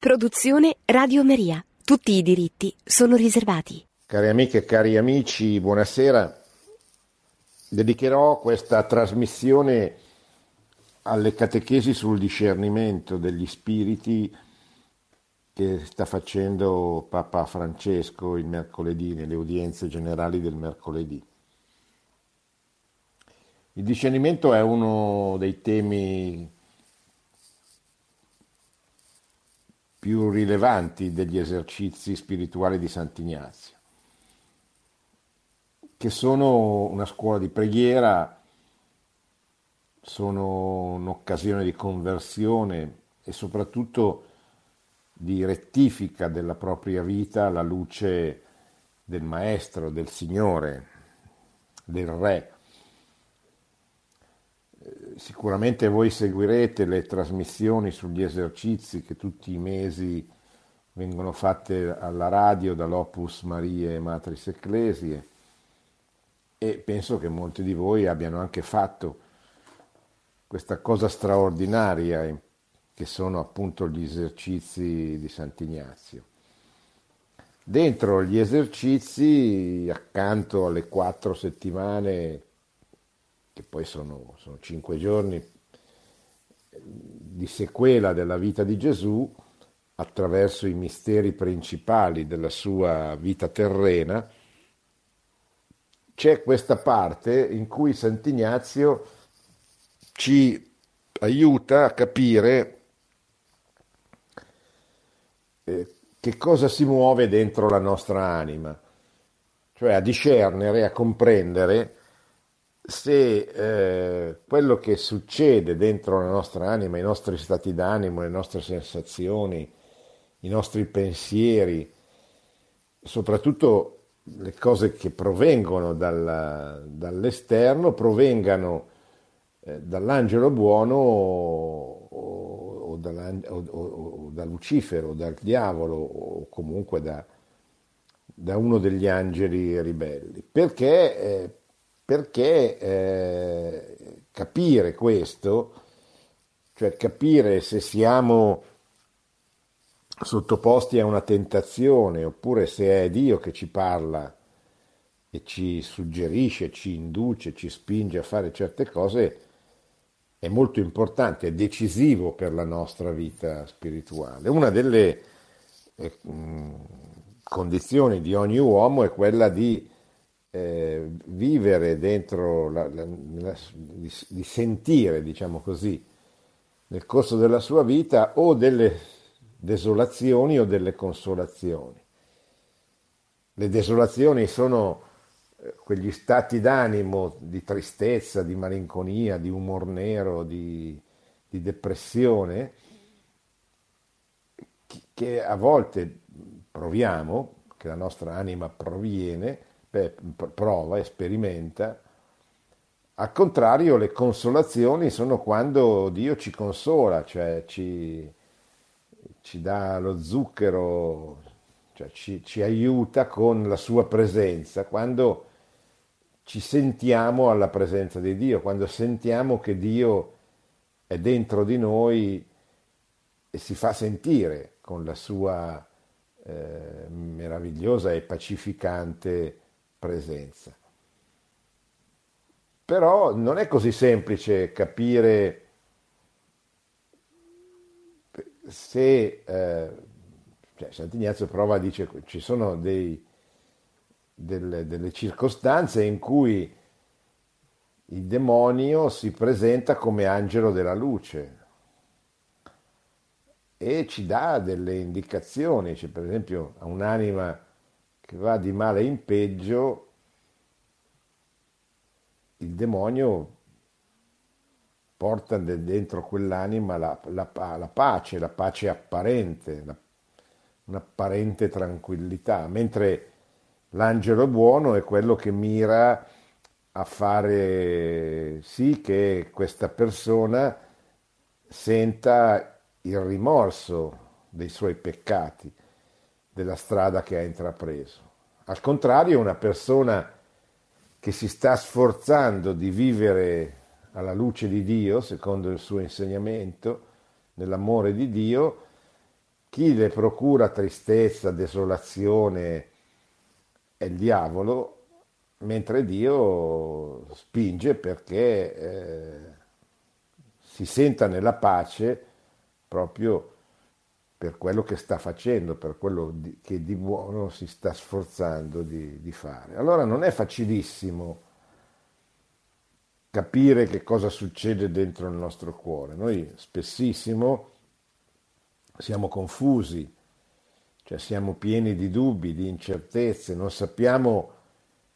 Produzione Radio Maria. Tutti i diritti sono riservati. Cari amiche e cari amici, buonasera. Dedicherò questa trasmissione alle catechesi sul discernimento degli spiriti che sta facendo Papa Francesco il mercoledì, nelle udienze generali del mercoledì. Il discernimento è uno dei temi più rilevanti degli esercizi spirituali di Sant'Ignazio, che sono una scuola di preghiera, sono un'occasione di conversione e soprattutto di rettifica della propria vita alla luce del Maestro, del Signore, del Re. Sicuramente voi seguirete le trasmissioni sugli esercizi che tutti i mesi vengono fatte alla radio dall'Opus Marie Matris Ecclesie e penso che molti di voi abbiano anche fatto questa cosa straordinaria che sono appunto gli esercizi di Sant'Ignazio. Dentro gli esercizi, accanto alle quattro settimane che poi sono, sono cinque giorni di sequela della vita di Gesù attraverso i misteri principali della sua vita terrena, c'è questa parte in cui Sant'Ignazio ci aiuta a capire eh, che cosa si muove dentro la nostra anima, cioè a discernere, a comprendere se eh, quello che succede dentro la nostra anima, i nostri stati d'animo, le nostre sensazioni, i nostri pensieri, soprattutto le cose che provengono dalla, dall'esterno, provengano eh, dall'angelo buono o, o, o, o, da Lucifero, dal diavolo o comunque da, da uno degli angeli ribelli. Perché? Eh, perché eh, capire questo, cioè capire se siamo sottoposti a una tentazione oppure se è Dio che ci parla e ci suggerisce, ci induce, ci spinge a fare certe cose, è molto importante, è decisivo per la nostra vita spirituale. Una delle eh, condizioni di ogni uomo è quella di eh, vivere dentro, la, la, la, di, di, sentire, diciamo così, nel corso della sua vita o delle desolazioni o delle consolazioni. Le desolazioni sono eh, quegli stati d'animo di tristezza, di malinconia, di umor nero, di, di depressione, che a volte proviamo, che la nostra anima proviene, prova e sperimenta. Al contrario, le consolazioni sono quando Dio ci consola, cioè ci, ci dà lo zucchero, cioè ci, ci aiuta con la sua presenza, quando ci sentiamo alla presenza di Dio, quando sentiamo che Dio è dentro di noi e si fa sentire con la sua eh, meravigliosa e pacificante presenza. Però non è così semplice capire se eh, cioè Sant'Ignazio prova, dice, ci sono dei, delle, delle circostanze in cui il demonio si presenta come angelo della luce e ci dà delle indicazioni, cioè, per esempio a un'anima che va di male in peggio, il demonio porta dentro quell'anima la, la, la pace, la pace apparente, la, un'apparente tranquillità, mentre l'angelo buono è quello che mira a fare sì che questa persona senta il rimorso dei suoi peccati della strada che ha intrapreso. Al contrario, una persona che si sta sforzando di vivere alla luce di Dio, secondo il suo insegnamento, nell'amore di Dio, chi le procura tristezza, desolazione è il diavolo, mentre Dio spinge perché eh, si senta nella pace proprio per quello che sta facendo, per quello di, che di buono si sta sforzando di, di fare. Allora non è facilissimo capire che cosa succede dentro il nostro cuore. Noi spessissimo siamo confusi, cioè siamo pieni di dubbi, di incertezze, non sappiamo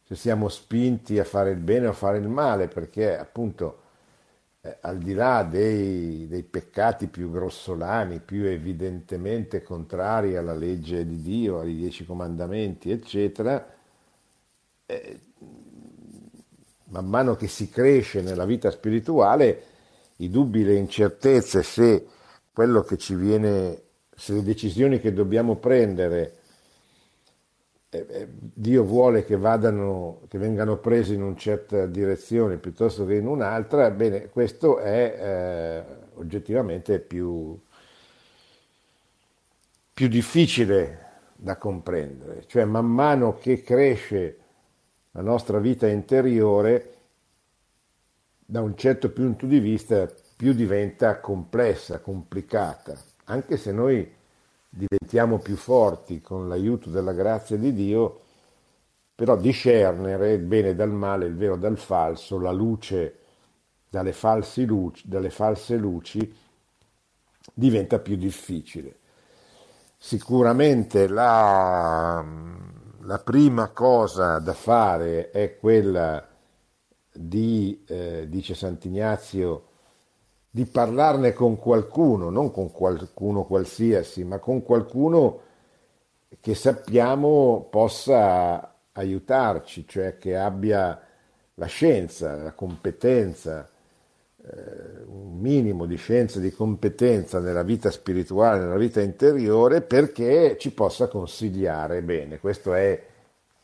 se siamo spinti a fare il bene o a fare il male, perché appunto eh, al di là dei, dei, peccati più grossolani, più evidentemente contrari alla legge di Dio, ai dieci comandamenti, eccetera, eh, man mano che si cresce nella vita spirituale, i dubbi, le incertezze, se quello che ci viene, se le decisioni che dobbiamo prendere, Dio vuole che, vadano, che vengano prese in una certa direzione piuttosto che in un'altra, bene, questo è eh, oggettivamente più, più difficile da comprendere, cioè man mano che cresce la nostra vita interiore, da un certo punto di vista, più diventa complessa, complicata, anche se noi diventiamo più forti con l'aiuto della grazia di Dio, però discernere il bene dal male, il vero dal falso, la luce dalle, luci, dalle false luci, diventa più difficile. Sicuramente la, la prima cosa da fare è quella di, eh, dice Sant'Ignazio, di parlarne con qualcuno, non con qualcuno qualsiasi, ma con qualcuno che sappiamo possa aiutarci, cioè che abbia la scienza, la competenza, eh, un minimo di scienza, di competenza nella vita spirituale, nella vita interiore, perché ci possa consigliare bene. Questo è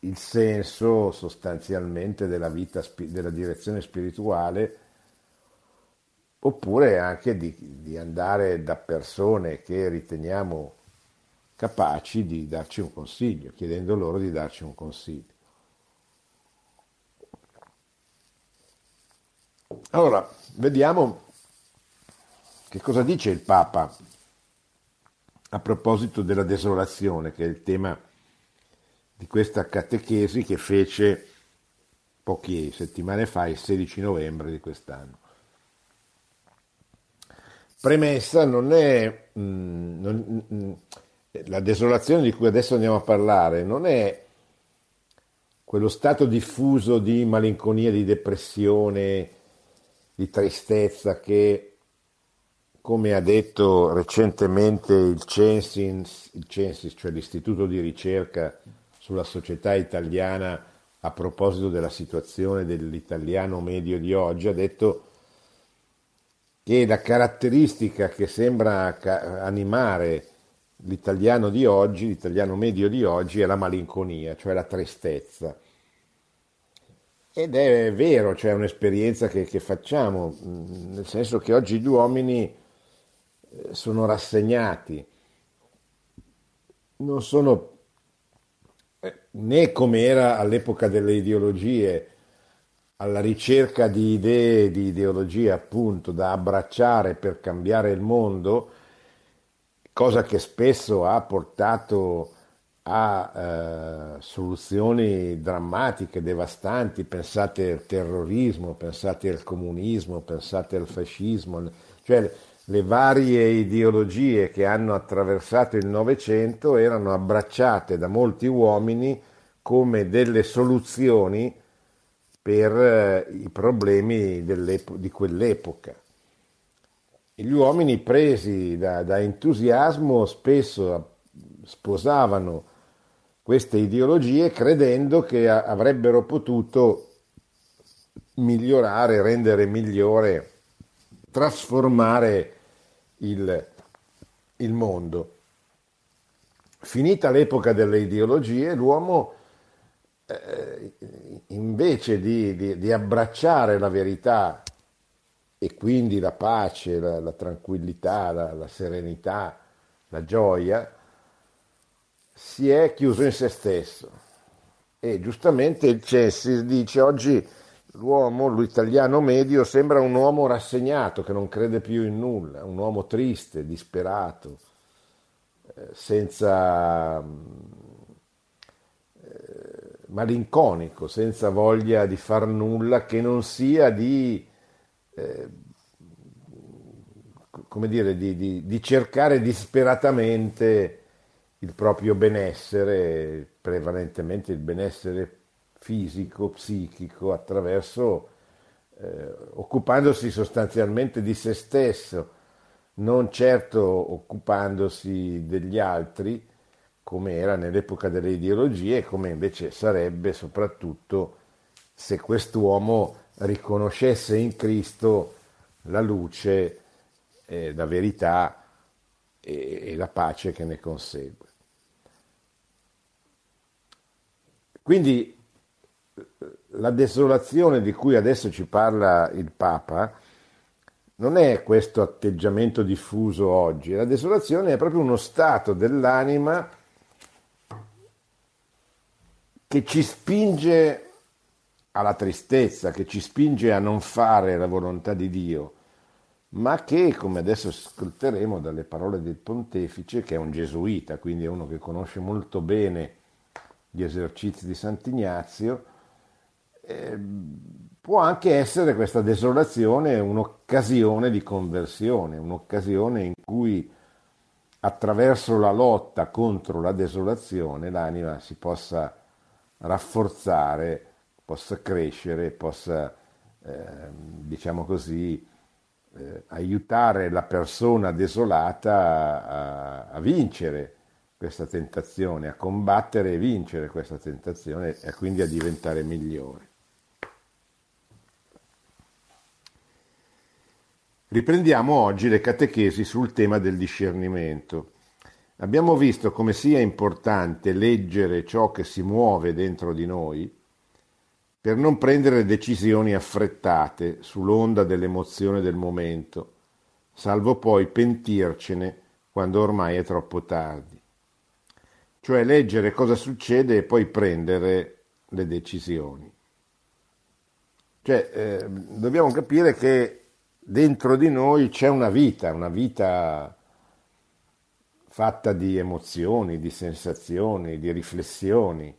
il senso sostanzialmente della vita, della direzione spirituale, oppure anche di, di andare da persone che riteniamo capaci di darci un consiglio, chiedendo loro di darci un consiglio. Allora, vediamo che cosa dice il Papa a proposito della desolazione, che è il tema di questa catechesi che fece poche settimane fa, il 16 novembre di quest'anno. Premessa non è mm, non, mm, la desolazione di cui adesso andiamo a parlare, non è quello stato diffuso di malinconia, di depressione, di tristezza che, come ha detto recentemente il Censis, il Censis cioè l'Istituto di ricerca sulla società italiana a proposito della situazione dell'italiano medio di oggi, ha detto che la caratteristica che sembra animare l'italiano di oggi, l'italiano medio di oggi, è la malinconia, cioè la tristezza. Ed è vero, cioè è un'esperienza che, che facciamo, nel senso che oggi gli uomini eh, sono rassegnati, non sono né come era all'epoca delle ideologie, alla ricerca di idee, di ideologie appunto da abbracciare per cambiare il mondo, cosa che spesso ha portato a eh, soluzioni drammatiche, devastanti, pensate al terrorismo, pensate al comunismo, pensate al fascismo, cioè le varie ideologie che hanno attraversato il Novecento erano abbracciate da molti uomini come delle soluzioni per eh, i problemi di quell'epoca. E gli uomini presi da, da entusiasmo spesso sposavano queste ideologie credendo che avrebbero potuto migliorare, rendere migliore, trasformare il, il mondo. Finita l'epoca delle ideologie, l'uomo eh, invece di, di, di, abbracciare la verità e quindi la pace, la, la tranquillità, la, la, serenità, la gioia, si è chiuso in se stesso. E giustamente il Cessi dice oggi l'uomo, l'italiano medio, sembra un uomo rassegnato che non crede più in nulla, un uomo triste, disperato, eh, senza eh, malinconico, senza voglia di far nulla che non sia di, eh, come dire, di, di, di cercare disperatamente il proprio benessere, prevalentemente il benessere fisico, psichico, attraverso eh, occupandosi sostanzialmente di se stesso, non certo occupandosi degli altri, come era nell'epoca delle ideologie, come invece sarebbe soprattutto se quest'uomo riconoscesse in Cristo la luce, eh, la verità e, e la pace che ne consegue. Quindi la desolazione di cui adesso ci parla il Papa non è questo atteggiamento diffuso oggi, la desolazione è proprio uno stato dell'anima che ci spinge alla tristezza, che ci spinge a non fare la volontà di Dio, ma che, come adesso ascolteremo dalle parole del pontefice, che è un gesuita, quindi è uno che conosce molto bene gli esercizi di Sant'Ignazio, eh, può anche essere questa desolazione un'occasione di conversione, un'occasione in cui attraverso la lotta contro la desolazione l'anima si possa rafforzare, possa crescere, possa, eh, diciamo così, eh, aiutare la persona desolata a, a vincere questa tentazione, a combattere e vincere questa tentazione e quindi a diventare migliore. Riprendiamo oggi le catechesi sul tema del discernimento. Abbiamo visto come sia importante leggere ciò che si muove dentro di noi per non prendere decisioni affrettate sull'onda dell'emozione del momento, salvo poi pentircene quando ormai è troppo tardi. Cioè leggere cosa succede e poi prendere le decisioni. Cioè, eh, dobbiamo capire che dentro di noi c'è una vita, una vita fatta di emozioni, di sensazioni, di riflessioni.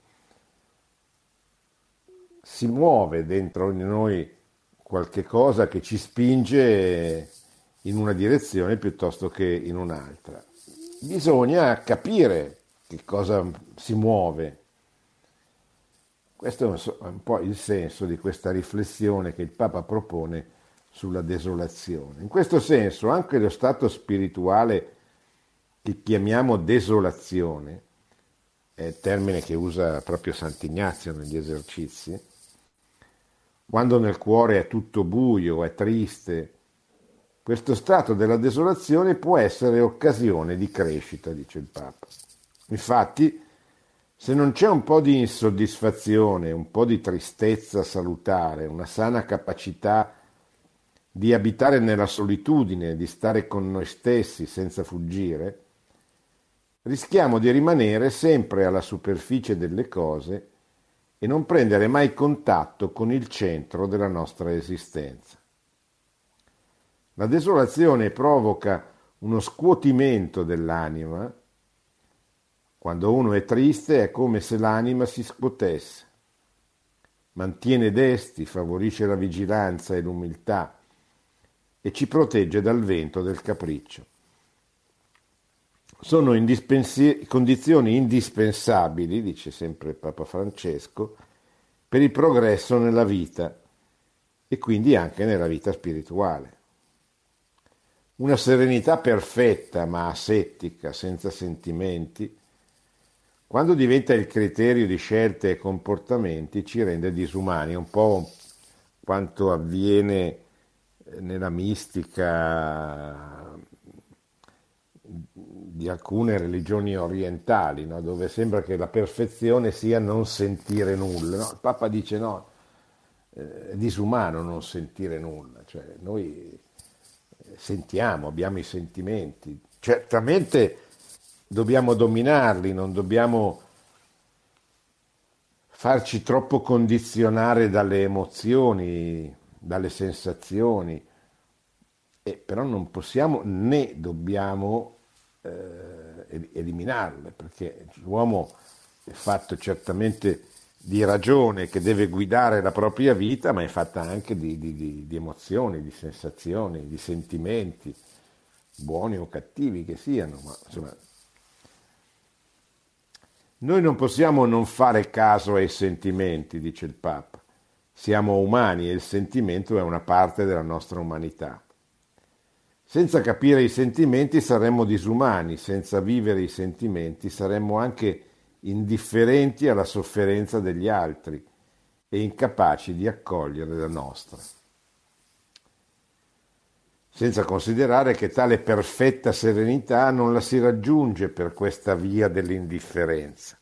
Si muove dentro di noi qualche cosa che ci spinge in una direzione piuttosto che in un'altra. Bisogna capire che cosa si muove. Questo è un po' il senso di questa riflessione che il Papa propone sulla desolazione. In questo senso anche lo stato spirituale che chiamiamo desolazione, è termine che usa proprio Sant'Ignazio negli esercizi, quando nel cuore è tutto buio, è triste, questo stato della desolazione può essere occasione di crescita, dice il Papa. Infatti, se non c'è un po' di insoddisfazione, un po' di tristezza salutare, una sana capacità di abitare nella solitudine, di stare con noi stessi senza fuggire, rischiamo di rimanere sempre alla superficie delle cose e non prendere mai contatto con il centro della nostra esistenza. La desolazione provoca uno scuotimento dell'anima. Quando uno è triste è come se l'anima si scuotesse. Mantiene desti, favorisce la vigilanza e l'umiltà e ci protegge dal vento del capriccio. Sono indispensi- condizioni indispensabili, dice sempre Papa Francesco, per il progresso nella vita e quindi anche nella vita spirituale. Una serenità perfetta ma asettica, senza sentimenti, quando diventa il criterio di scelte e comportamenti ci rende disumani, un po' quanto avviene nella mistica di alcune religioni orientali, no? dove sembra che la perfezione sia non sentire nulla. No? Il Papa dice no, è disumano non sentire nulla, cioè noi sentiamo, abbiamo i sentimenti. Certamente dobbiamo dominarli, non dobbiamo farci troppo condizionare dalle emozioni, dalle sensazioni, e però non possiamo né dobbiamo eh, eliminarle, perché l'uomo è fatto certamente di ragione che deve guidare la propria vita, ma è fatta anche di, di, di emozioni, di sensazioni, di sentimenti, buoni o cattivi che siano, ma insomma noi non possiamo non fare caso ai sentimenti, dice il Papa. Siamo umani e il sentimento è una parte della nostra umanità. Senza capire i sentimenti saremmo disumani, senza vivere i sentimenti saremmo anche indifferenti alla sofferenza degli altri e incapaci di accogliere la nostra. Senza considerare che tale perfetta serenità non la si raggiunge per questa via dell'indifferenza.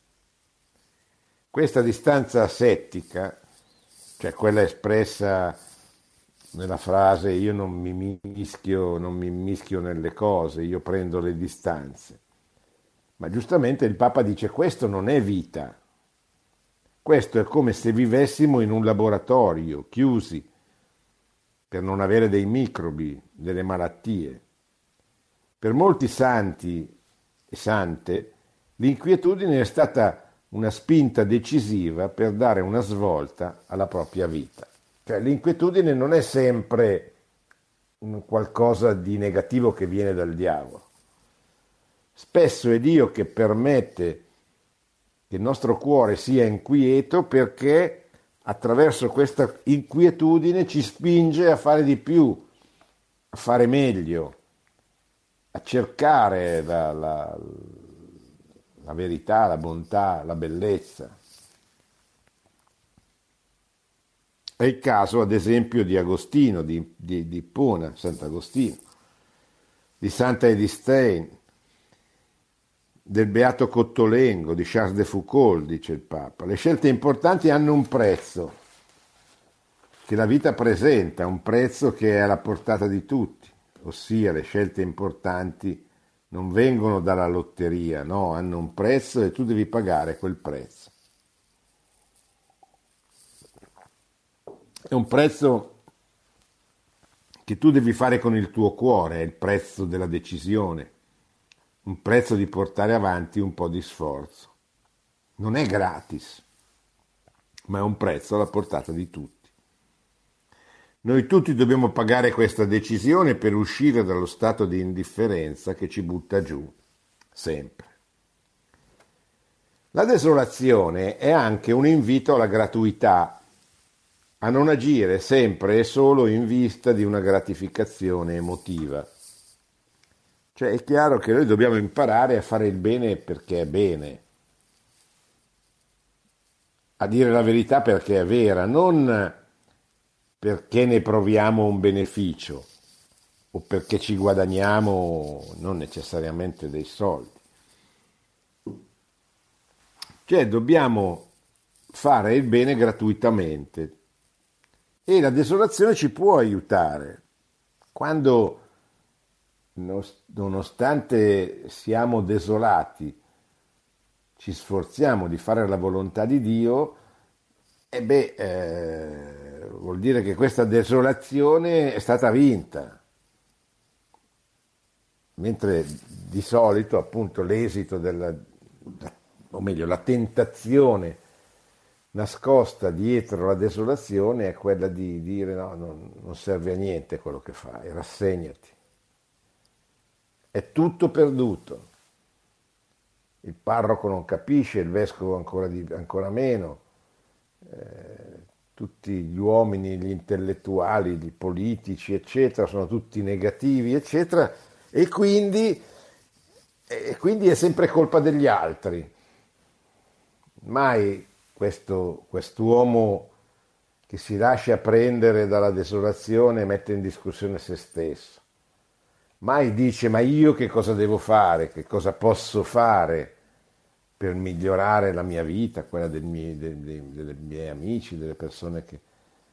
Questa distanza settica, cioè quella espressa nella frase io non mi mischio, non mi mischio nelle cose, io prendo le distanze. Ma giustamente il Papa dice questo non è vita, questo è come se vivessimo in un laboratorio, chiusi, per non avere dei microbi, delle malattie. Per molti santi e sante l'inquietudine è stata una spinta decisiva per dare una svolta alla propria vita. Cioè l'inquietudine non è sempre qualcosa di negativo che viene dal diavolo. Spesso è Dio che permette che il nostro cuore sia inquieto perché attraverso questa inquietudine ci spinge a fare di più, a fare meglio, a cercare la, la, la verità, la bontà, la bellezza. È il caso, ad esempio, di Agostino, di, di, di Pona, Sant'Agostino, di Santa Edith Stein, del Beato Cottolengo, di Charles de Foucault, dice il Papa. Le scelte importanti hanno un prezzo che la vita presenta, un prezzo che è alla portata di tutti, ossia le scelte importanti non vengono dalla lotteria, no, hanno un prezzo e tu devi pagare quel prezzo. È un prezzo che tu devi fare con il tuo cuore, è il prezzo della decisione un prezzo di portare avanti un po' di sforzo. Non è gratis, ma è un prezzo alla portata di tutti. Noi tutti dobbiamo pagare questa decisione per uscire dallo stato di indifferenza che ci butta giù, sempre. La desolazione è anche un invito alla gratuità, a non agire sempre e solo in vista di una gratificazione emotiva. Cioè è chiaro che noi dobbiamo imparare a fare il bene perché è bene, a dire la verità perché è vera, non perché ne proviamo un beneficio o perché ci guadagniamo non necessariamente dei soldi. Cioè dobbiamo fare il bene gratuitamente e la desolazione ci può aiutare. Quando nonostante siamo desolati, ci sforziamo di fare la volontà di Dio, e beh, eh, vuol dire che questa desolazione è stata vinta. Mentre di solito, appunto, l'esito della, o meglio, la tentazione nascosta dietro la desolazione è quella di dire no, non, non serve a niente quello che fai, rassegnati è tutto perduto. Il parroco non capisce, il vescovo ancora, di, ancora meno, eh, tutti gli uomini, gli intellettuali, i politici, eccetera, sono tutti negativi, eccetera, e quindi, e quindi è sempre colpa degli altri. Mai questo, quest'uomo che si lascia prendere dalla desolazione mette in discussione se stesso mai dice ma io che cosa devo fare, che cosa posso fare per migliorare la mia vita, quella dei miei, dei, dei, dei miei amici, delle persone che,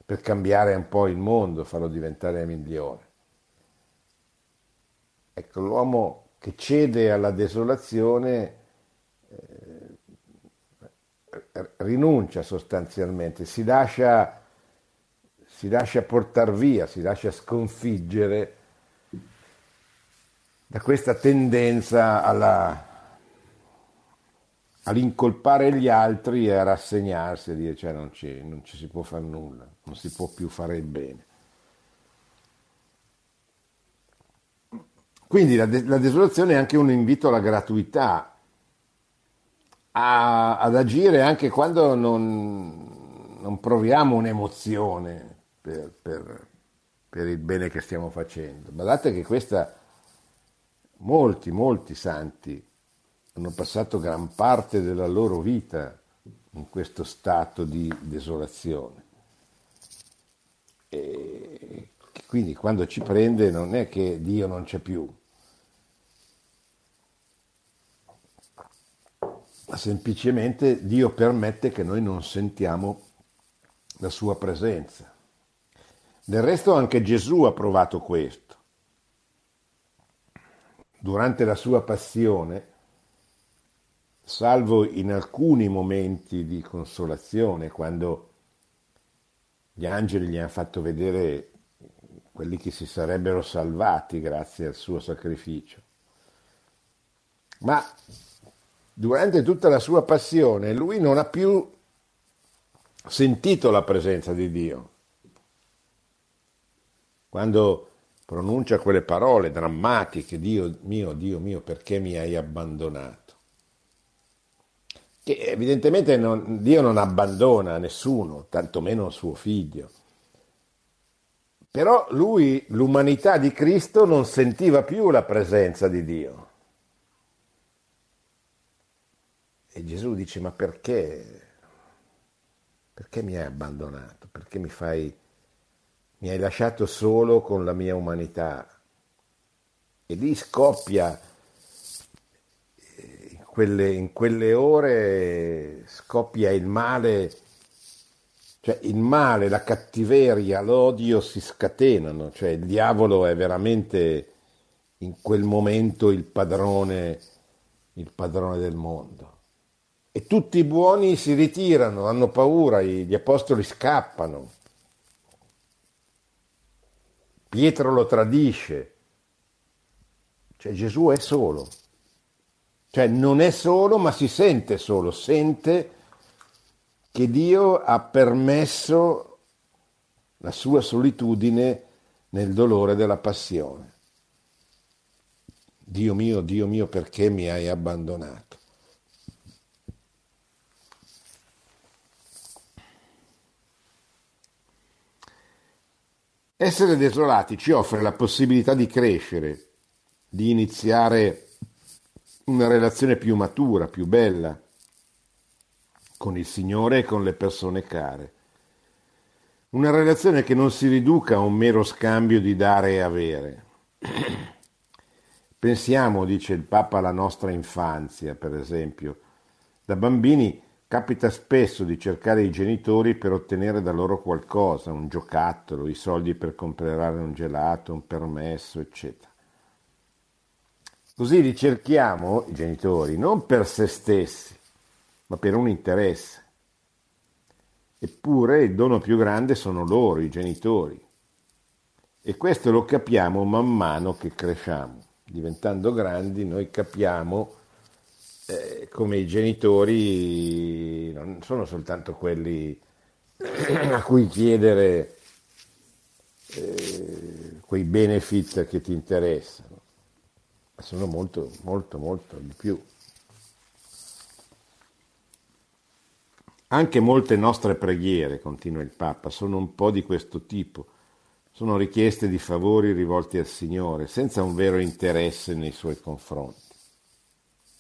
per cambiare un po' il mondo, farlo diventare migliore. Ecco, l'uomo che cede alla desolazione eh, rinuncia sostanzialmente, si lascia, si lascia portare via, si lascia sconfiggere da questa tendenza alla, all'incolpare gli altri e a rassegnarsi e dire cioè non ci, non ci si può fare nulla, non si può più fare il bene. Quindi la, de- la desolazione è anche un invito alla gratuità, a, ad agire anche quando non, non proviamo un'emozione per, per, per, il bene che stiamo facendo. Guardate che questa, molti, molti santi hanno passato gran parte della loro vita in questo stato di desolazione. E quindi quando ci prende non è che Dio non c'è più, semplicemente Dio permette che noi non sentiamo la sua presenza. Del resto anche Gesù ha provato questo. Durante la sua passione, salvo in alcuni momenti di consolazione, quando gli angeli gli hanno fatto vedere quelli che si sarebbero salvati grazie al suo sacrificio. Ma durante tutta la sua passione lui non ha più sentito la presenza di Dio. Quando pronuncia quelle parole drammatiche, Dio mio, Dio mio, perché mi hai abbandonato? Che evidentemente non, Dio non abbandona nessuno, tantomeno suo figlio. Però lui, l'umanità di Cristo, non sentiva più la presenza di Dio. E Gesù dice, ma perché? Perché mi hai abbandonato? Perché mi fai, mi hai lasciato solo con la mia umanità? E lì scoppia, in quelle, in quelle ore scoppia il male, cioè il male, la cattiveria, l'odio si scatenano, cioè il diavolo è veramente in quel momento il padrone, il padrone del mondo e tutti i buoni si ritirano, hanno paura, gli apostoli scappano. Pietro lo tradisce. Cioè Gesù è solo. Cioè non è solo, ma si sente solo, sente che Dio ha permesso la sua solitudine nel dolore della passione. Dio mio, Dio mio, perché mi hai abbandonato? Essere desolati ci offre la possibilità di crescere, di iniziare una relazione più matura, più bella con il Signore e con le persone care. Una relazione che non si riduca a un mero scambio di dare e avere. Pensiamo, dice il Papa, alla nostra infanzia, per esempio. Da bambini Capita spesso di cercare i genitori per ottenere da loro qualcosa, un giocattolo, i soldi per comprare un gelato, un permesso, eccetera. Così li cerchiamo, i genitori, non per se stessi, ma per un interesse. Eppure il dono più grande sono loro, i genitori. E questo lo capiamo man mano che cresciamo. Diventando grandi noi capiamo eh, come i genitori non sono soltanto quelli a cui chiedere eh, quei benefit che ti interessano, sono molto, molto, molto di più. Anche molte nostre preghiere, continua il Papa, sono un po' di questo tipo. Sono richieste di favori rivolti al Signore, senza un vero interesse nei suoi confronti.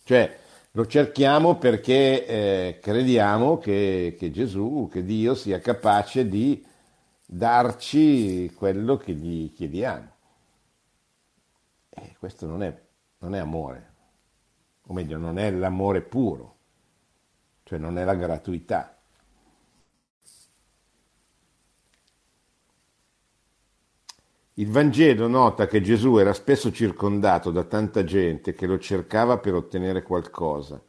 Cioè, lo cerchiamo perché eh, crediamo che, che, Gesù, che Dio sia capace di darci quello che gli chiediamo. E questo non è, non è amore, o meglio, non è l'amore puro, cioè non è la gratuità. Il Vangelo nota che Gesù era spesso circondato da tanta gente che lo cercava per ottenere qualcosa,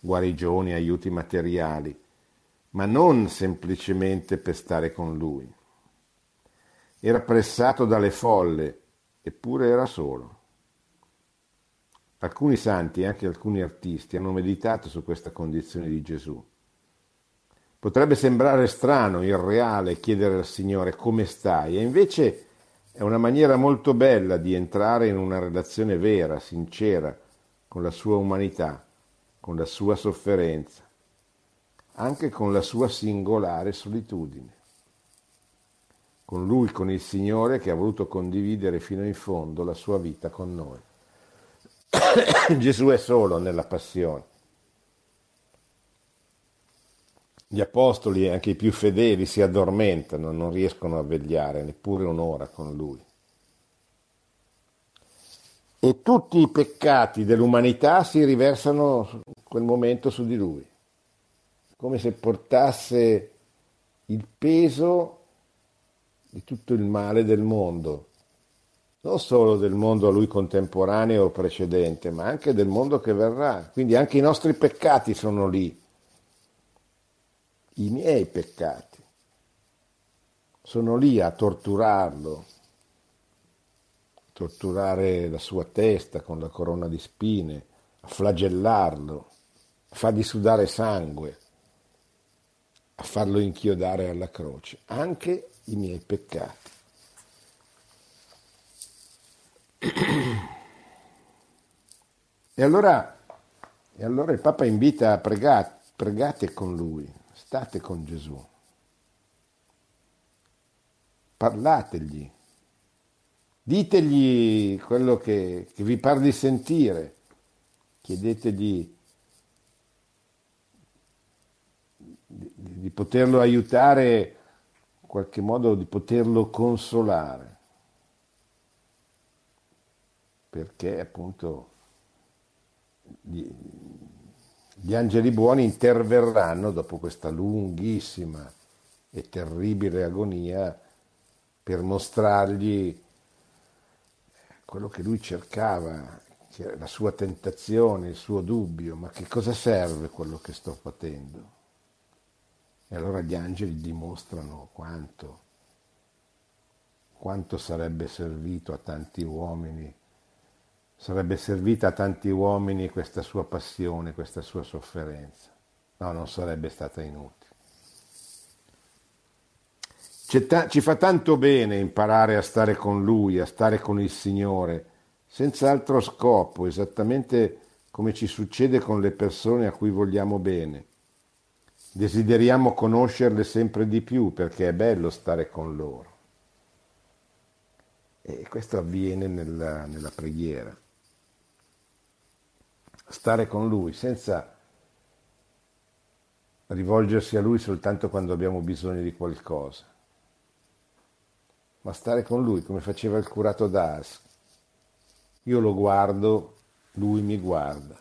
guarigioni, aiuti materiali, ma non semplicemente per stare con lui. Era pressato dalle folle, eppure era solo. Alcuni santi e anche alcuni artisti hanno meditato su questa condizione di Gesù. Potrebbe sembrare strano, irreale, chiedere al Signore come stai, e invece è una maniera molto bella di entrare in una relazione vera, sincera, con la sua umanità, con la sua sofferenza, anche con la sua singolare solitudine. Con lui, con il Signore che ha voluto condividere fino in fondo la sua vita con noi. Gesù è solo nella passione. Gli apostoli e anche i più fedeli si addormentano, non riescono a vegliare neppure un'ora con lui. E tutti i peccati dell'umanità si riversano in quel momento su di lui, come se portasse il peso di tutto il male del mondo, non solo del mondo a lui contemporaneo o precedente, ma anche del mondo che verrà. Quindi anche i nostri peccati sono lì i miei peccati. Sono lì a torturarlo, torturare la sua testa con la corona di spine, a flagellarlo, a fargli sudare sangue, a farlo inchiodare alla croce, anche i miei peccati. E allora, e allora il Papa invita a pregare, pregate con lui, State con Gesù. Parlategli. Ditegli quello che, che vi par di sentire. Chiedetegli di, di poterlo aiutare, in qualche modo di poterlo consolare. Perché appunto gli angeli buoni interverranno dopo questa lunghissima e terribile agonia per mostrargli quello che lui cercava, la sua tentazione, il suo dubbio, ma che cosa serve quello che sto patendo? E allora gli angeli dimostrano quanto, quanto sarebbe servito a tanti uomini sarebbe servita a tanti uomini questa sua passione, questa sua sofferenza. No, non sarebbe stata inutile. Ta- ci fa tanto bene imparare a stare con Lui, a stare con il Signore, senza altro scopo, esattamente come ci succede con le persone a cui vogliamo bene. Desideriamo conoscerle sempre di più perché è bello stare con loro. E questo avviene nella, nella preghiera stare con lui senza rivolgersi a lui soltanto quando abbiamo bisogno di qualcosa, ma stare con lui come faceva il curato d'Ars. Io lo guardo, lui mi guarda.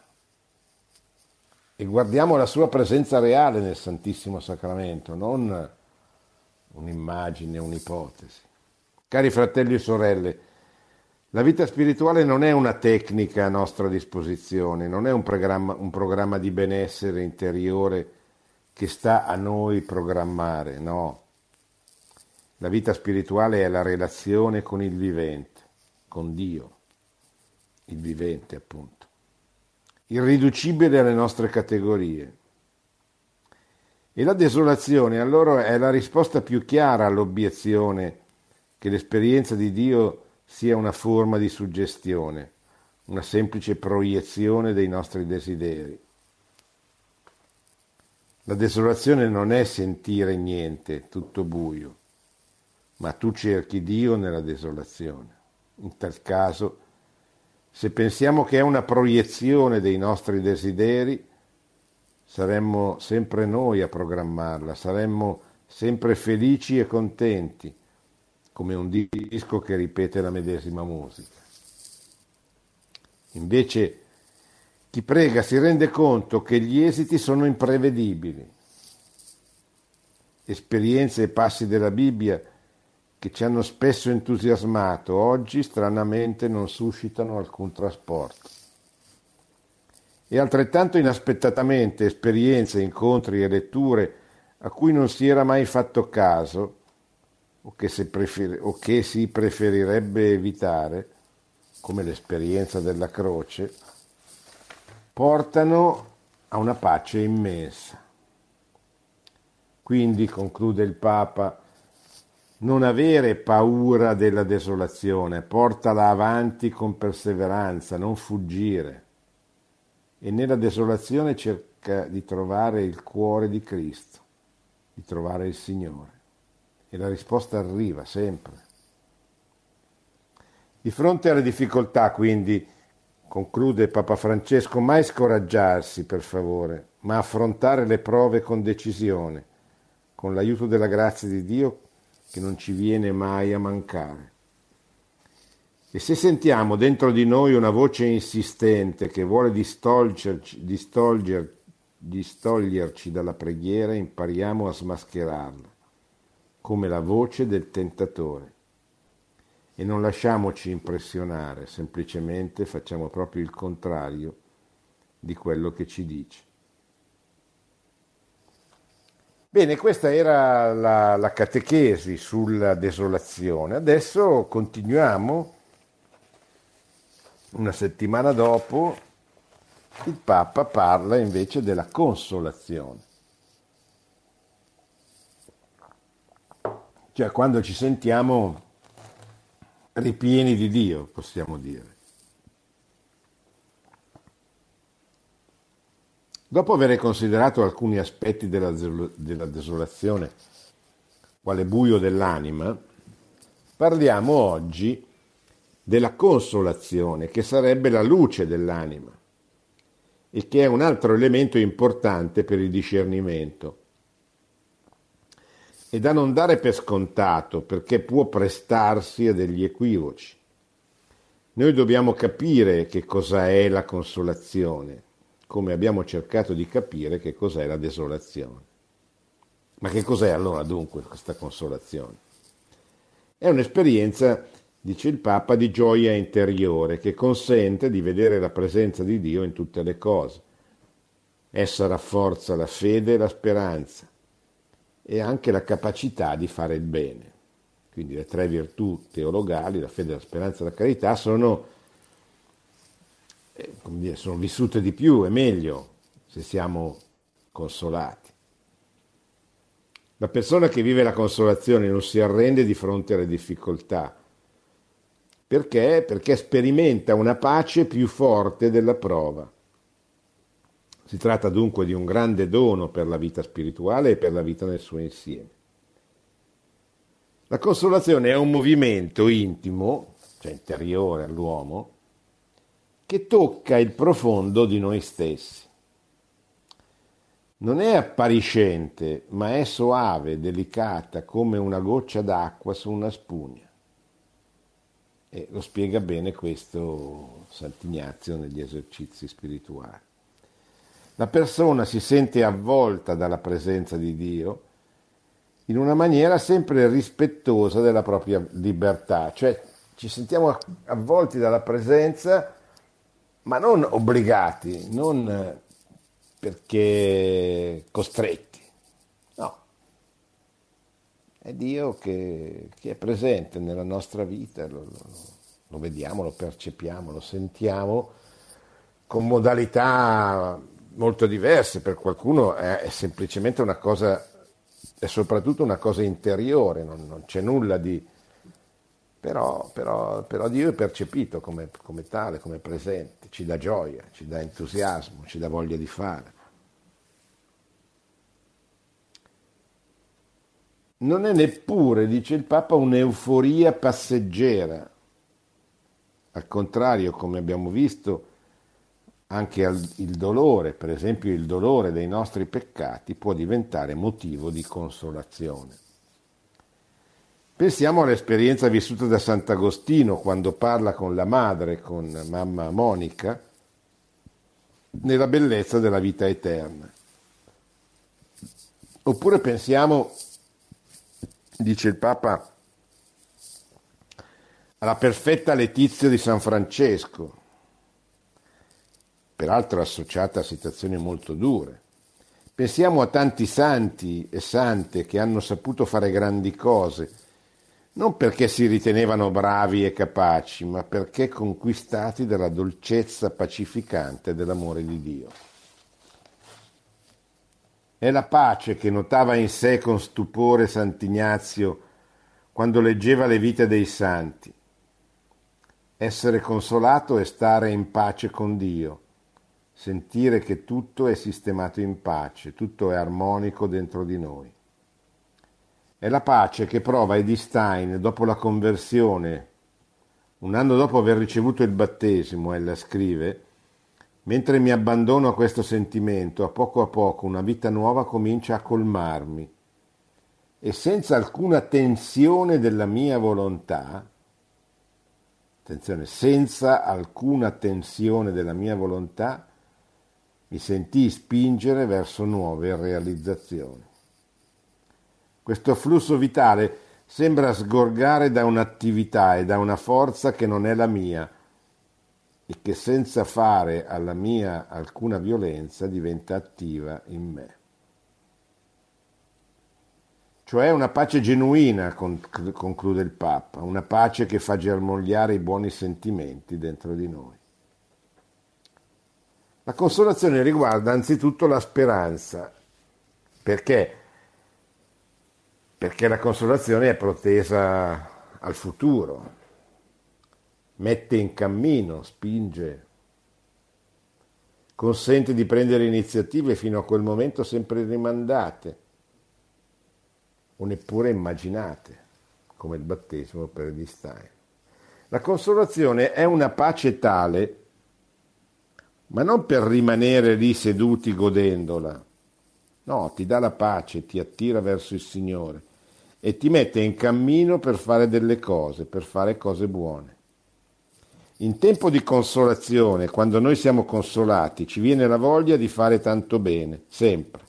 E guardiamo la sua presenza reale nel Santissimo Sacramento, non un'immagine, un'ipotesi. Cari fratelli e sorelle, la vita spirituale non è una tecnica a nostra disposizione, non è un programma, un programma di benessere interiore che sta a noi programmare, no. La vita spirituale è la relazione con il vivente, con Dio, il vivente appunto, irriducibile alle nostre categorie. E la desolazione allora è la risposta più chiara all'obiezione che l'esperienza di Dio sia una forma di suggestione, una semplice proiezione dei nostri desideri. La desolazione non è sentire niente, tutto buio, ma tu cerchi Dio nella desolazione. In tal caso, se pensiamo che è una proiezione dei nostri desideri, saremmo sempre noi a programmarla, saremmo sempre felici e contenti come un disco che ripete la medesima musica. Invece chi prega si rende conto che gli esiti sono imprevedibili. Esperienze e passi della Bibbia che ci hanno spesso entusiasmato, oggi stranamente non suscitano alcun trasporto. E altrettanto inaspettatamente esperienze, incontri e letture a cui non si era mai fatto caso o che, si, prefer- o che si preferirebbe evitare, come l'esperienza della croce, portano a una pace immensa. Quindi, conclude il Papa, non avere paura della desolazione, portala avanti con perseveranza, non fuggire. E nella desolazione cerca di trovare il cuore di Cristo, di trovare il Signore. E la risposta arriva sempre. Di fronte alle difficoltà, quindi, conclude Papa Francesco, mai scoraggiarsi, per favore, ma affrontare le prove con decisione, con l'aiuto della grazia di Dio che non ci viene mai a mancare. E se sentiamo dentro di noi una voce insistente che vuole distoglierci, distoglier, distoglierci dalla preghiera, impariamo a smascherarla, come la voce del tentatore. E non lasciamoci impressionare, semplicemente facciamo proprio il contrario di quello che ci dice. Bene, questa era la, la, catechesi sulla desolazione. Adesso continuiamo. Una settimana dopo il Papa parla invece della consolazione. Cioè quando ci sentiamo ripieni di Dio, possiamo dire. Dopo aver considerato alcuni aspetti della, della desolazione, quale buio dell'anima, parliamo oggi della consolazione, che sarebbe la luce dell'anima e che è un altro elemento importante per il discernimento. E da non dare per scontato perché può prestarsi a degli equivoci. Noi dobbiamo capire che cosa è la consolazione come abbiamo cercato di capire che cos'è la desolazione. Ma che cos'è allora dunque questa consolazione? È un'esperienza, dice il Papa, di gioia interiore che consente di vedere la presenza di Dio in tutte le cose. Essa rafforza la fede e la speranza e anche la capacità di fare il bene. Quindi le tre virtù teologali, la fede, la speranza e la carità, sono eh, dire, sono vissute di più e meglio se siamo consolati. La persona che vive la consolazione non si arrende di fronte alle difficoltà. Perché? Perché sperimenta una pace più forte della prova. Si tratta dunque di un grande dono per la vita spirituale e per la vita nel suo insieme. La consolazione è un movimento intimo, cioè interiore all'uomo, che tocca il profondo di noi stessi. Non è appariscente, ma è soave, delicata, come una goccia d'acqua su una spugna. E lo spiega bene questo Sant'Ignazio negli esercizi spirituali. La persona si sente avvolta dalla presenza di Dio in una maniera sempre rispettosa della propria libertà, cioè ci sentiamo avvolti dalla presenza ma non obbligati, non eh, perché costretti, no. È Dio che, che è presente nella nostra vita, lo, lo, lo vediamo, lo percepiamo, lo sentiamo con modalità molto diverse, per qualcuno è, è semplicemente una cosa, è soprattutto una cosa interiore, non, non c'è nulla di però, però, però Dio è percepito come, come tale, come presente, ci dà gioia, ci dà entusiasmo, ci dà voglia di fare. Non è neppure, dice il Papa, un'euforia passeggera. Al contrario, come abbiamo visto, anche il dolore, per esempio il dolore dei nostri peccati, può diventare motivo di consolazione. Pensiamo all'esperienza vissuta da Sant'Agostino quando parla con la madre, con mamma Monica, nella bellezza della vita eterna. Oppure pensiamo, dice il Papa, alla perfetta letizia di San Francesco, peraltro associata a situazioni molto dure. Pensiamo a tanti santi e sante che hanno saputo fare grandi cose, non perché si ritenevano bravi e capaci, ma perché conquistati dalla dolcezza pacificante dell'amore di Dio. È la pace che notava in sé con stupore Sant'Ignazio quando leggeva le vite dei santi. Essere consolato è stare in pace con Dio sentire che tutto è sistemato in pace, tutto è armonico dentro di noi. È la pace che prova Edith Stein dopo la conversione, un anno dopo aver ricevuto il battesimo, ella scrive, mentre mi abbandono a questo sentimento, a poco a poco una vita nuova comincia a colmarmi e senza alcuna tensione della mia volontà, attenzione, senza alcuna tensione della mia volontà, mi sentii spingere verso nuove realizzazioni. Questo flusso vitale sembra sgorgare da un'attività e da una forza che non è la mia e che senza fare alla mia alcuna violenza diventa attiva in me. Cioè una pace genuina, conclude il Papa, una pace che fa germogliare i buoni sentimenti dentro di noi. La consolazione riguarda anzitutto la speranza. Perché? Perché la consolazione è protesa al futuro, mette in cammino, spinge, consente di prendere iniziative fino a quel momento sempre rimandate o neppure immaginate, come il battesimo per Edith Stein. La consolazione è una pace tale ma non per rimanere lì seduti godendola. No, ti dà la pace, ti attira verso il Signore e ti mette in cammino per fare delle cose, per fare cose buone. In tempo di consolazione, quando noi siamo consolati, ci viene la voglia di fare tanto bene, sempre.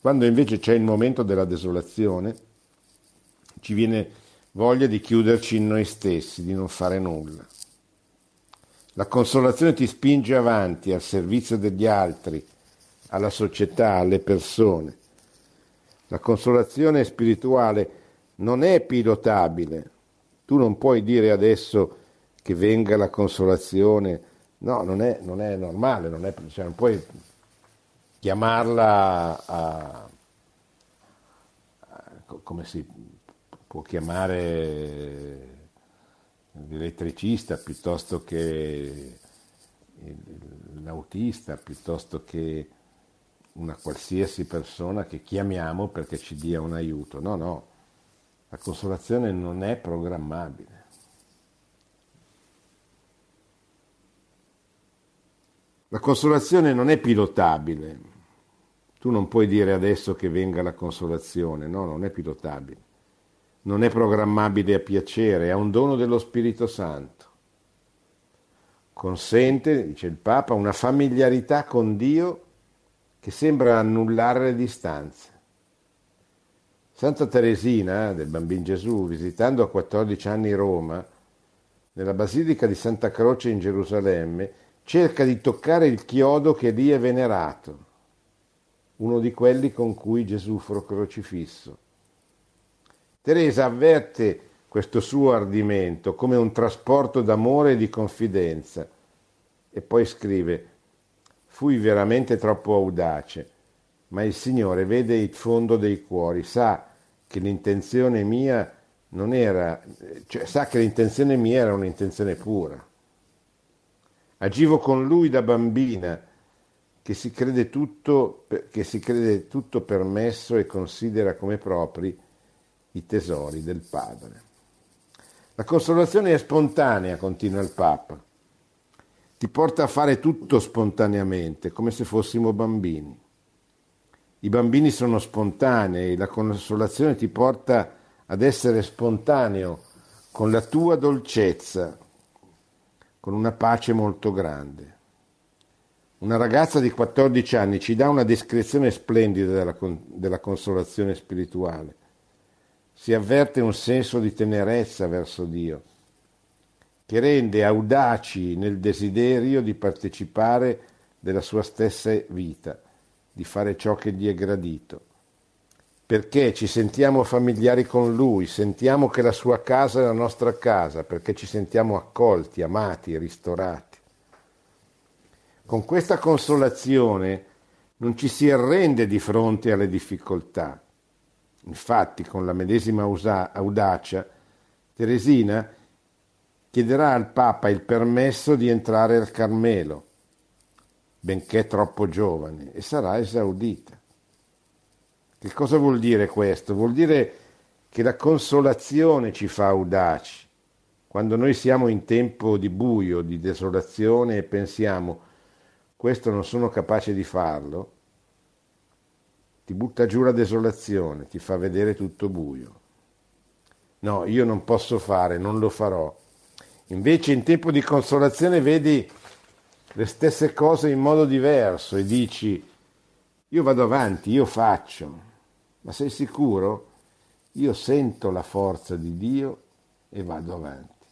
Quando invece c'è il momento della desolazione, ci viene voglia di chiuderci in noi stessi, di non fare nulla. La consolazione ti spinge avanti al servizio degli altri, alla società, alle persone. La consolazione spirituale non è pilotabile. Tu non puoi dire adesso che venga la consolazione. No, non è, non è normale, non, è, cioè non puoi chiamarla a, a, come si può chiamare l'elettricista piuttosto che l'autista, piuttosto che una qualsiasi persona che chiamiamo perché ci dia un aiuto. No, no, la consolazione non è programmabile. La consolazione non è pilotabile. Tu non puoi dire adesso che venga la consolazione, no, non è pilotabile non è programmabile a piacere, è un dono dello Spirito Santo. Consente, dice il Papa, una familiarità con Dio che sembra annullare le distanze. Santa Teresina del Bambino Gesù, visitando a 14 anni Roma, nella Basilica di Santa Croce in Gerusalemme, cerca di toccare il chiodo che lì è venerato, uno di quelli con cui Gesù fu crocifisso. Teresa avverte questo suo ardimento come un trasporto d'amore e di confidenza e poi scrive fui veramente troppo audace, ma il Signore vede il fondo dei cuori, sa che l'intenzione mia non era, cioè sa che l'intenzione mia era un'intenzione pura. Agivo con lui da bambina, che si crede tutto, che si crede tutto permesso e considera come propri i tesori del Padre. La consolazione è spontanea, continua il Papa. Ti porta a fare tutto spontaneamente, come se fossimo bambini. I bambini sono spontanei, la consolazione ti porta ad essere spontaneo con la tua dolcezza, con una pace molto grande. Una ragazza di 14 anni ci dà una descrizione splendida della, della consolazione spirituale si avverte un senso di tenerezza verso Dio, che rende audaci nel desiderio di partecipare della sua stessa vita, di fare ciò che gli è gradito. Perché ci sentiamo familiari con lui, sentiamo che la sua casa è la nostra casa, perché ci sentiamo accolti, amati, ristorati. Con questa consolazione non ci si arrende di fronte alle difficoltà. Infatti, con la medesima audacia, Teresina chiederà al Papa il permesso di entrare al Carmelo, benché troppo giovane, e sarà esaudita. Che cosa vuol dire questo? Vuol dire che la consolazione ci fa audaci. Quando noi siamo in tempo di buio, di desolazione e pensiamo questo non sono capace di farlo, ti butta giù la desolazione, ti fa vedere tutto buio. No, io non posso fare, non lo farò. Invece in tempo di consolazione vedi le stesse cose in modo diverso e dici, io vado avanti, io faccio, ma sei sicuro? Io sento la forza di Dio e vado avanti.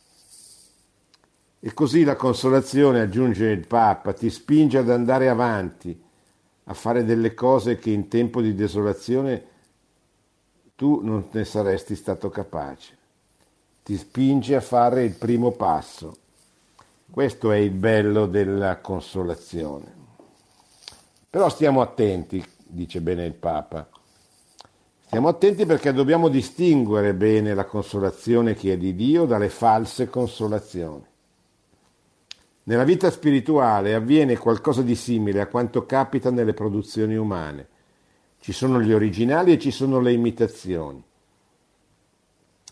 E così la consolazione, aggiunge il Papa, ti spinge ad andare avanti, a fare delle cose che in tempo di desolazione tu non ne saresti stato capace. Ti spinge a fare il primo passo. Questo è il bello della consolazione. Però stiamo attenti, dice bene il Papa. Stiamo attenti perché dobbiamo distinguere bene la consolazione che è di Dio dalle false consolazioni. Nella vita spirituale avviene qualcosa di simile a quanto capita nelle produzioni umane. Ci sono gli originali e ci sono le imitazioni.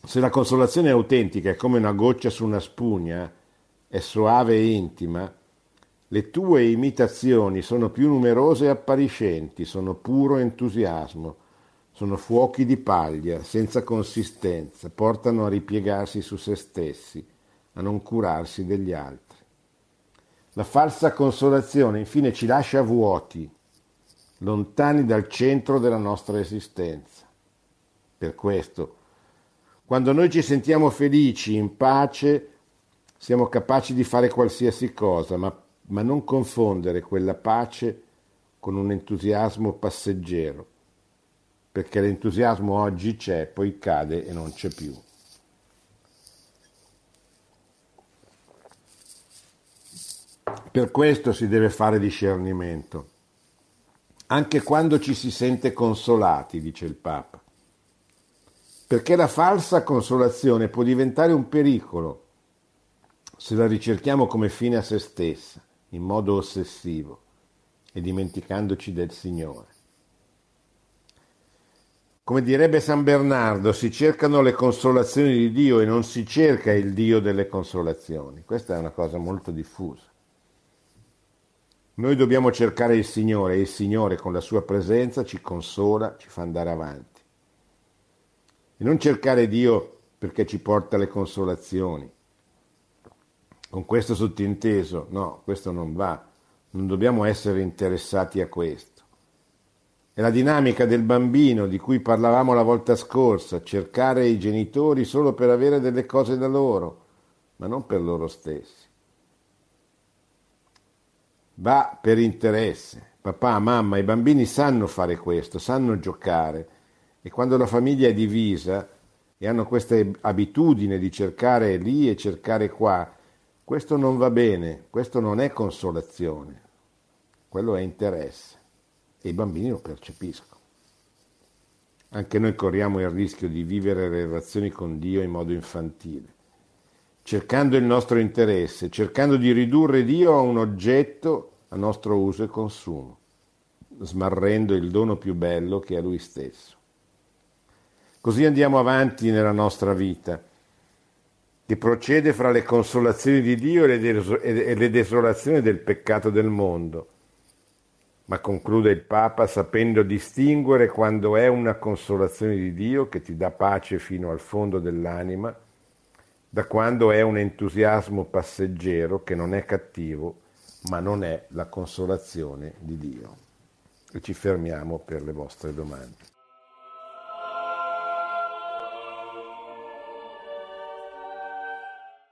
Se la consolazione autentica, è come una goccia su una spugna, è soave e intima, le tue imitazioni sono più numerose e appariscenti, sono puro entusiasmo, sono fuochi di paglia, senza consistenza, portano a ripiegarsi su se stessi, a non curarsi degli altri. La falsa consolazione infine ci lascia vuoti, lontani dal centro della nostra esistenza. Per questo, quando noi ci sentiamo felici, in pace, siamo capaci di fare qualsiasi cosa, ma, ma non confondere quella pace con un entusiasmo passeggero, perché l'entusiasmo oggi c'è, poi cade e non c'è più. Per questo si deve fare discernimento, anche quando ci si sente consolati, dice il Papa, perché la falsa consolazione può diventare un pericolo se la ricerchiamo come fine a se stessa, in modo ossessivo e dimenticandoci del Signore. Come direbbe San Bernardo, si cercano le consolazioni di Dio e non si cerca il Dio delle consolazioni. Questa è una cosa molto diffusa. Noi dobbiamo cercare il Signore e il Signore con la sua presenza ci consola, ci fa andare avanti. E non cercare Dio perché ci porta le consolazioni. Con questo sottinteso, no, questo non va. Non dobbiamo essere interessati a questo. È la dinamica del bambino di cui parlavamo la volta scorsa, cercare i genitori solo per avere delle cose da loro, ma non per loro stessi va per interesse. Papà, mamma, i bambini sanno fare questo, sanno giocare e quando la famiglia è divisa e hanno questa abitudine di cercare lì e cercare qua, questo non va bene, questo non è consolazione, quello è interesse e i bambini lo percepiscono. Anche noi corriamo il rischio di vivere le relazioni con Dio in modo infantile cercando il nostro interesse, cercando di ridurre Dio a un oggetto a nostro uso e consumo, smarrendo il dono più bello che è Lui stesso. Così andiamo avanti nella nostra vita, che procede fra le consolazioni di Dio e le desolazioni del peccato del mondo. Ma conclude il Papa sapendo distinguere quando è una consolazione di Dio che ti dà pace fino al fondo dell'anima da quando è un entusiasmo passeggero che non è cattivo, ma non è la consolazione di Dio. E ci fermiamo per le vostre domande.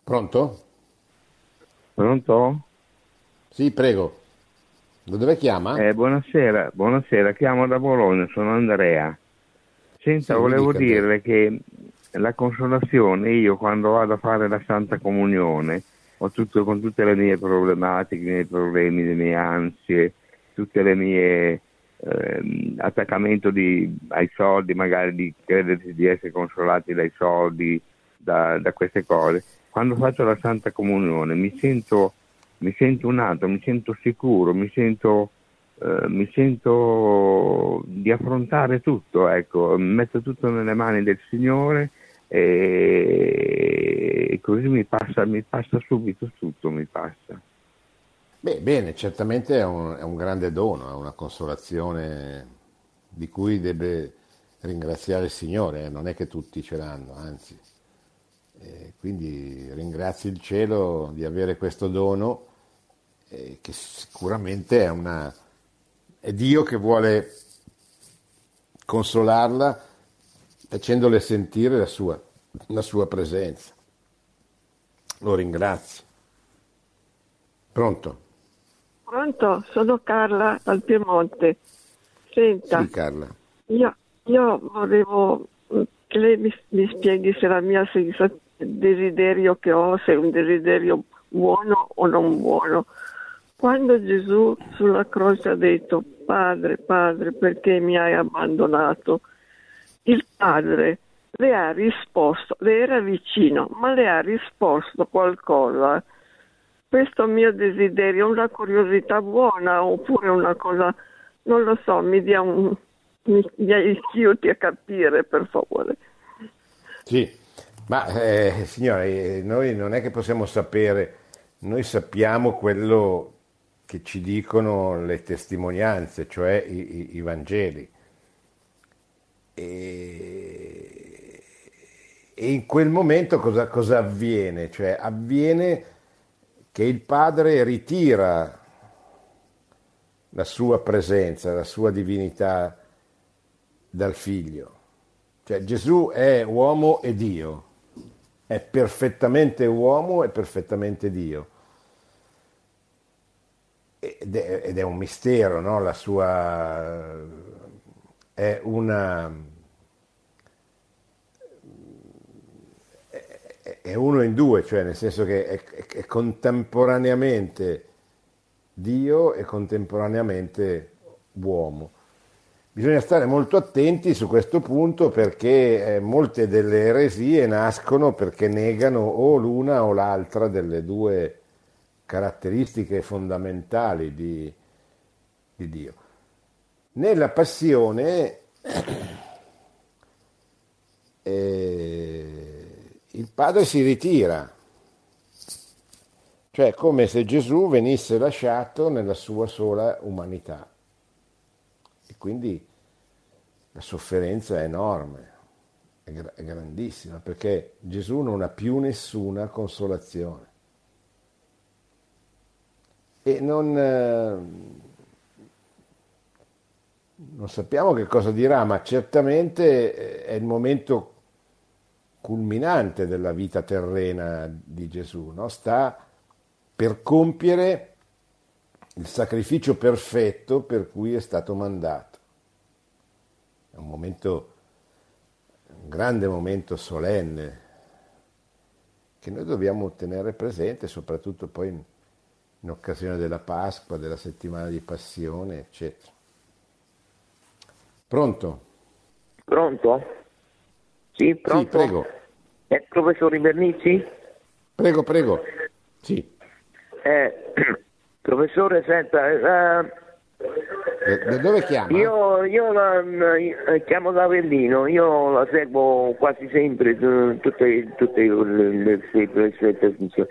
Pronto? Pronto? Sì, prego. Da dove chiama? Eh, buonasera, buonasera, chiamo da Bologna, sono Andrea. Senta, Sì, volevo dirle che la consolazione, io quando vado a fare la Santa Comunione, tutto, con tutte le mie problematiche, i miei problemi, le mie ansie, tutte le mie ehm, attaccamento di- ai soldi, magari di credersi di essere consolati dai soldi, da, da queste cose. Quando faccio la Santa Comunione mi sento, mi sento un altro, mi sento sicuro, mi sento, eh, mi sento di affrontare tutto, ecco, metto tutto nelle mani del Signore e così mi passa, mi passa subito tutto, mi passa. Beh, bene, certamente è un, è un grande dono, è una consolazione di cui deve ringraziare il Signore, eh, non è che tutti ce l'hanno, anzi. Eh, quindi ringrazio il cielo di avere questo dono, eh, che sicuramente è, una, è Dio che vuole consolarla facendole sentire la sua, la sua presenza. Lo ringrazio. Pronto? Pronto, sono Carla dal Piemonte. Senta, Sì, Carla. io, io volevo che lei mi, mi spieghi se la mia sensa- desiderio che ho, se è un desiderio buono o non buono. Quando Gesù sulla croce ha detto, Padre, Padre, perché mi hai abbandonato? Il Padre le ha risposto, le era vicino, ma le ha risposto qualcosa questo mio desiderio una curiosità buona oppure una cosa, non lo so, mi dia un, mi, mi aiuti a capire per favore. Sì, ma eh, signore, noi non è che possiamo sapere, noi sappiamo quello che ci dicono le testimonianze, cioè i, i- i Vangeli. E, e in quel momento cosa, cosa avviene? Cioè avviene che il padre ritira la sua presenza, la sua divinità dal figlio. Cioè Gesù è uomo e Dio, è perfettamente uomo e perfettamente Dio. Ed è, ed è un mistero, no? La sua è una è- uno in due, cioè nel senso che è, è- è contemporaneamente Dio e contemporaneamente uomo. Bisogna stare molto attenti su questo punto perché eh, molte delle eresie nascono perché negano o l'una o l'altra delle due caratteristiche fondamentali di, di Dio. Nella passione eh, il padre si ritira, cioè come se Gesù venisse lasciato nella sua sola umanità. E quindi la sofferenza è enorme, è, gra- è grandissima, perché Gesù non ha più nessuna consolazione. E non, eh, non sappiamo che cosa dirà, ma certamente eh, è il momento culminante della vita terrena di Gesù, no? sta per compiere il sacrificio perfetto per cui è stato mandato. È un momento, un grande momento solenne che noi dobbiamo tenere presente, soprattutto poi in, in occasione della Pasqua, della settimana di passione, eccetera. Pronto? Pronto? Sì, pronto? Sì, prego. Eh, professore Bernici? Prego, prego. Sì. Eh, professore, senta, eh, Da, dove chiama? io, io la- chiamo da Avellino, io la seguo quasi sempre, eh, tutte, tutte le, le sue- le sue trasmissioni.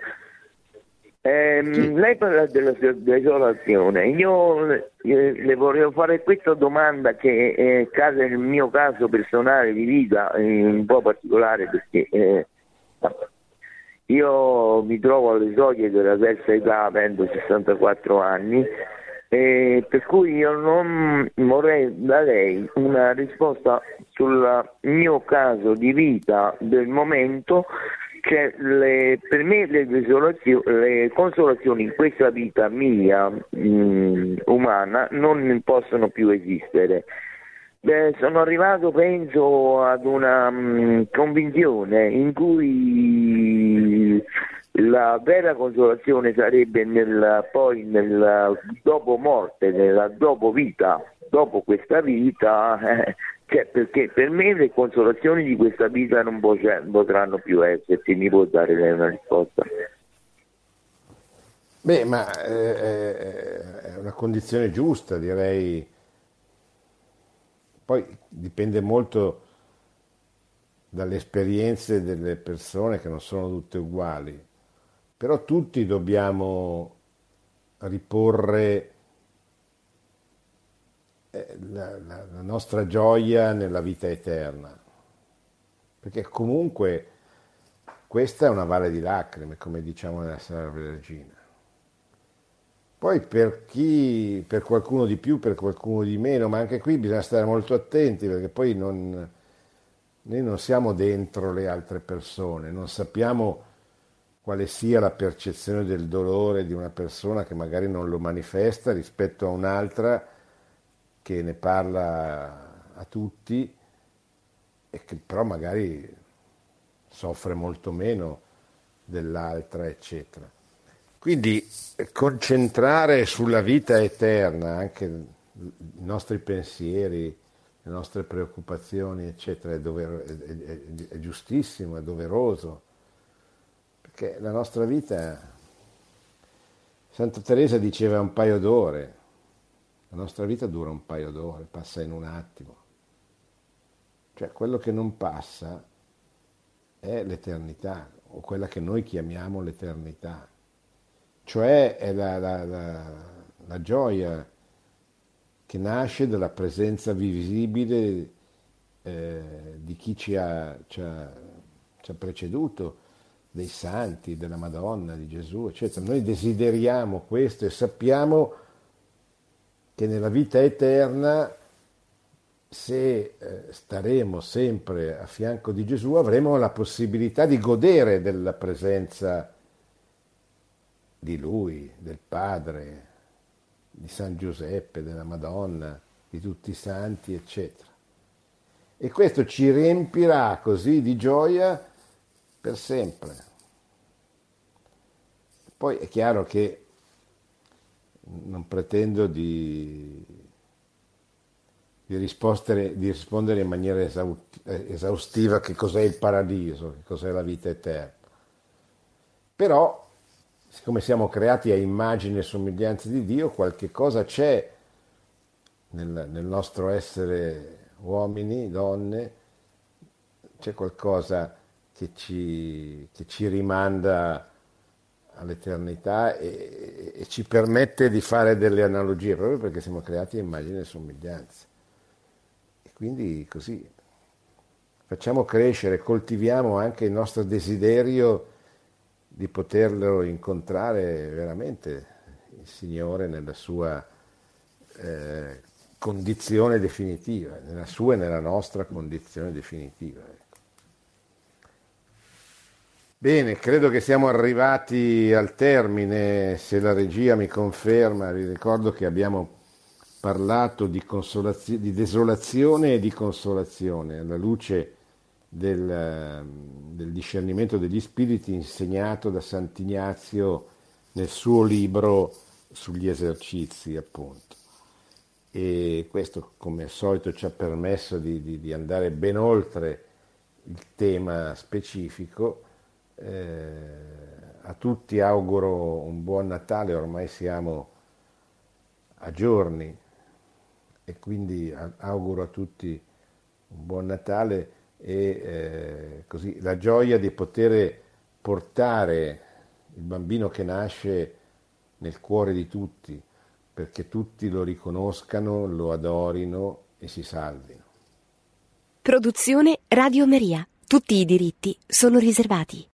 Ehm, Sì. Lei parla della desolazione, io eh, le volevo fare questa domanda che eh, cade nel mio caso personale di vita, eh, un po' particolare perché eh, io mi trovo alle soglie della terza età avendo 64 anni e per cui io non vorrei da lei una risposta sul mio caso di vita del momento cioè, le, per me le, le, consolazioni in questa vita mia mh, umana non possono più esistere. Beh, sono arrivato, penso, ad una mh, convinzione in cui la vera consolazione sarebbe nel, poi nel dopo morte, nella dopo vita, dopo questa vita, eh, cioè, perché per me le consolazioni di questa vita non potranno più esserci, mi può dare lei una risposta? Beh, ma eh, è una condizione giusta, direi. Poi dipende molto dalle esperienze delle persone che non sono tutte uguali, però tutti dobbiamo riporre eh, la, la, la nostra gioia nella vita eterna, perché comunque questa è una valle di lacrime, come diciamo nella Sera Vergina. Poi per chi, per qualcuno di più, per qualcuno di meno, ma anche qui bisogna stare molto attenti perché poi non, noi non siamo dentro le altre persone, non sappiamo quale sia la percezione del dolore di una persona che magari non lo manifesta rispetto a un'altra che ne parla a tutti e che però magari soffre molto meno dell'altra, eccetera. Quindi concentrare sulla vita eterna anche i nostri pensieri, le nostre preoccupazioni, eccetera, è, dover, è, è, è giustissimo, è doveroso, perché la nostra vita, Santa Teresa diceva un paio d'ore, la nostra vita dura un paio d'ore, passa in un attimo. Cioè quello che non passa è l'eternità, o quella che noi chiamiamo l'eternità. Cioè è la, la, la, la gioia che nasce dalla presenza visibile eh, di chi ci ha, ci, ha, ci ha preceduto, dei santi, della Madonna, di Gesù, eccetera. Noi desideriamo questo e sappiamo che nella vita eterna, se eh, staremo sempre a fianco di Gesù, avremo la possibilità di godere della presenza di Lui, del Padre, di San Giuseppe, della Madonna, di tutti i santi, eccetera. E questo ci riempirà così di gioia per sempre. Poi è chiaro che non pretendo di, di, di rispondere, in maniera esaustiva che cos'è il paradiso, che cos'è la vita eterna. Però, siccome siamo creati a immagine e somiglianza di Dio, qualche cosa c'è nel, nel nostro essere uomini, donne, c'è qualcosa che ci, che ci rimanda all'eternità e, e, ci permette di fare delle analogie proprio perché siamo creati a immagine e somiglianza. E quindi così facciamo crescere, coltiviamo anche il nostro desiderio di poterlo incontrare veramente il Signore nella sua eh, condizione definitiva, nella sua e nella nostra condizione definitiva. Bene, credo che siamo arrivati al termine, se la regia mi conferma, vi ricordo che abbiamo parlato di, di desolazione e di consolazione alla luce del, del, discernimento degli spiriti insegnato da Sant'Ignazio nel suo libro sugli esercizi, appunto. E questo, come al solito, ci ha permesso di, di, di andare ben oltre il tema specifico eh, a tutti auguro un buon Natale, ormai siamo a giorni e quindi auguro a tutti un buon Natale e eh, così la gioia di poter portare il bambino che nasce nel cuore di tutti, perché tutti lo riconoscano, lo adorino e si salvino. Produzione Radio Maria. Tutti i diritti sono riservati.